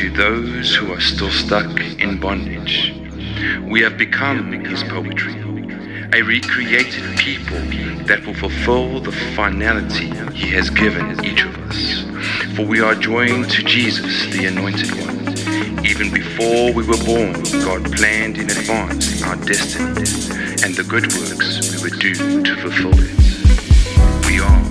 to those who are still stuck in bondage. We have become his poetry, a recreated people that will fulfill the finality he has given each of us. For we are joined to Jesus, the Anointed One. Even before we were born, God planned in advance our destiny and the good works we would do to fulfill it. We are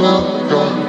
love, love.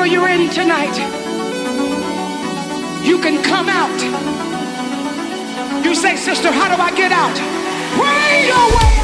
Whatever you're in tonight, you can come out. You say, Sister, how do I get out? Pray your way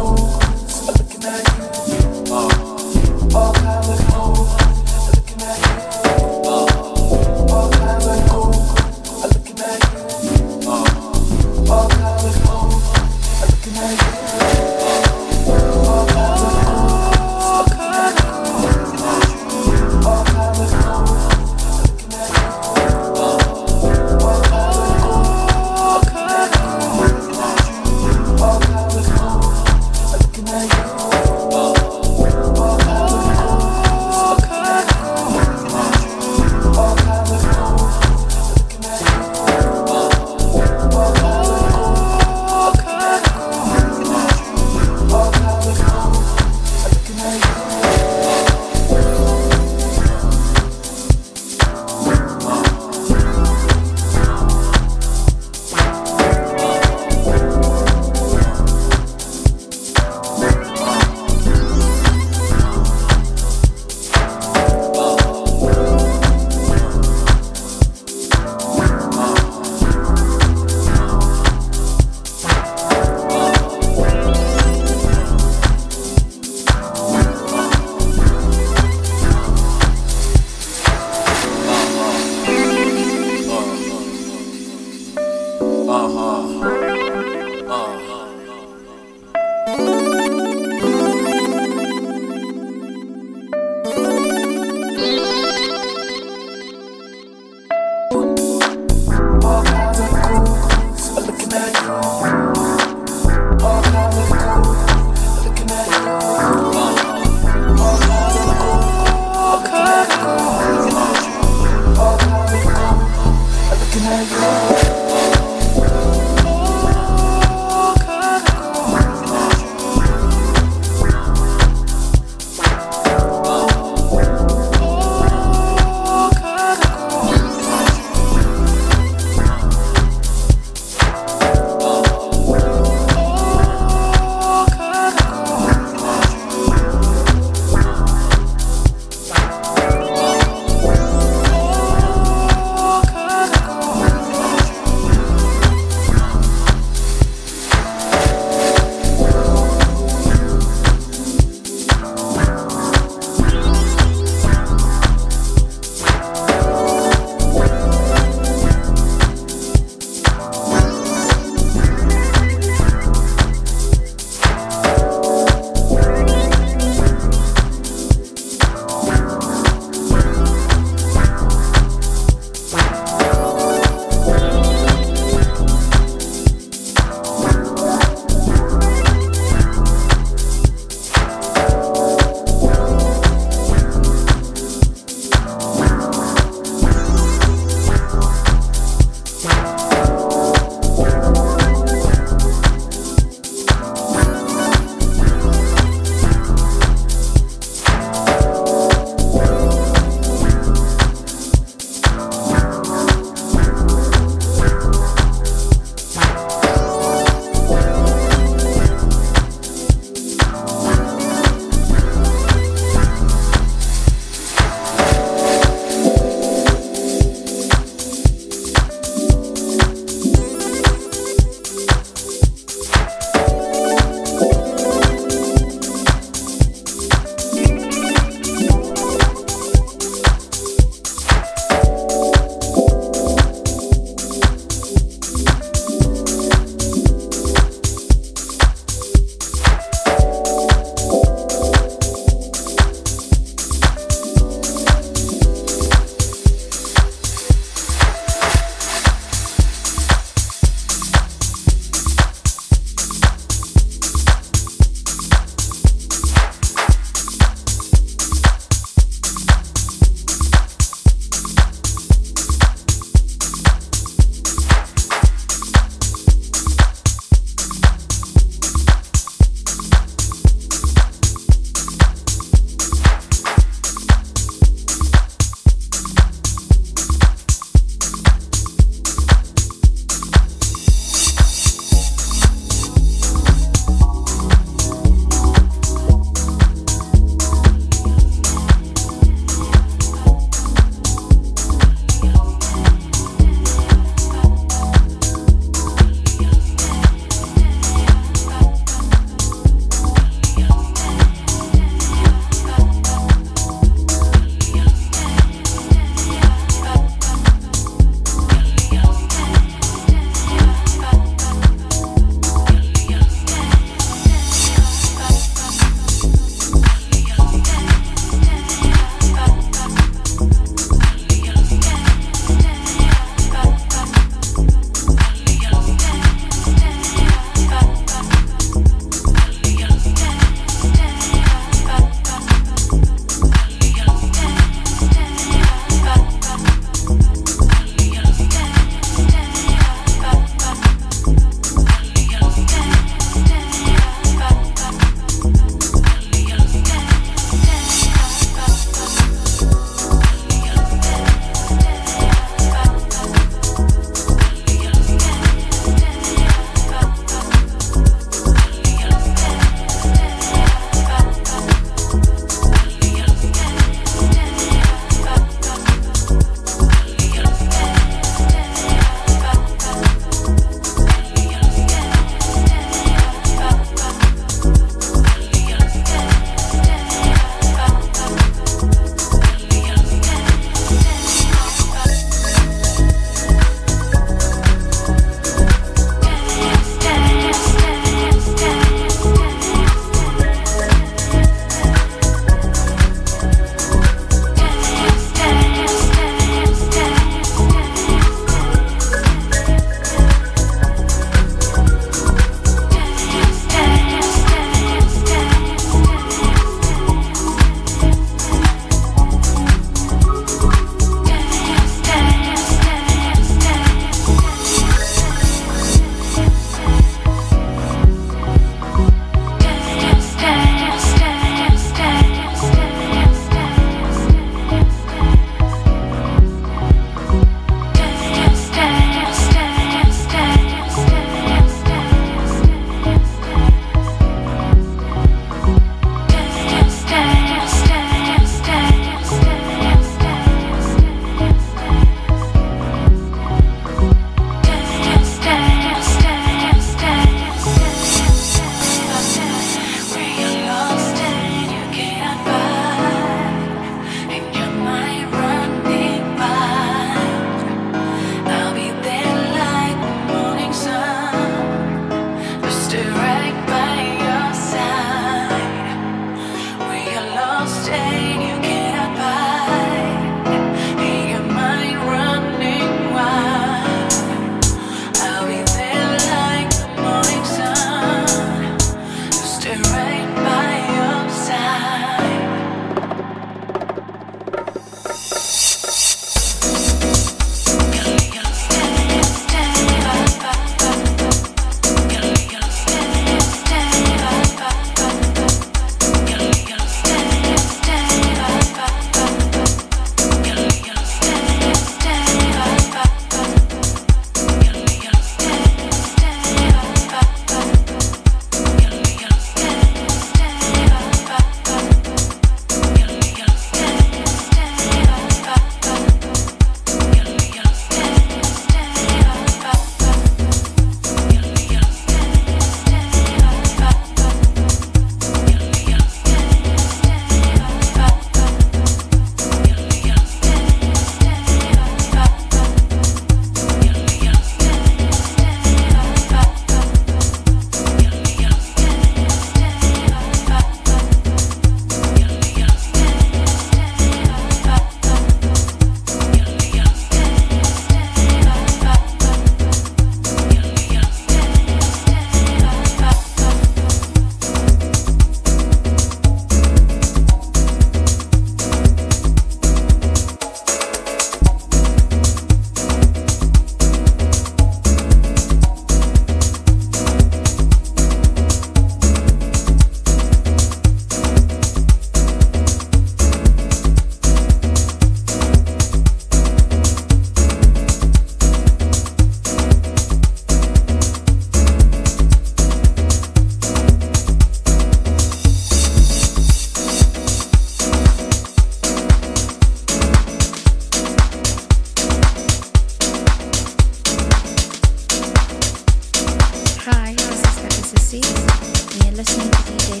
Seeds, and you're listening to DJ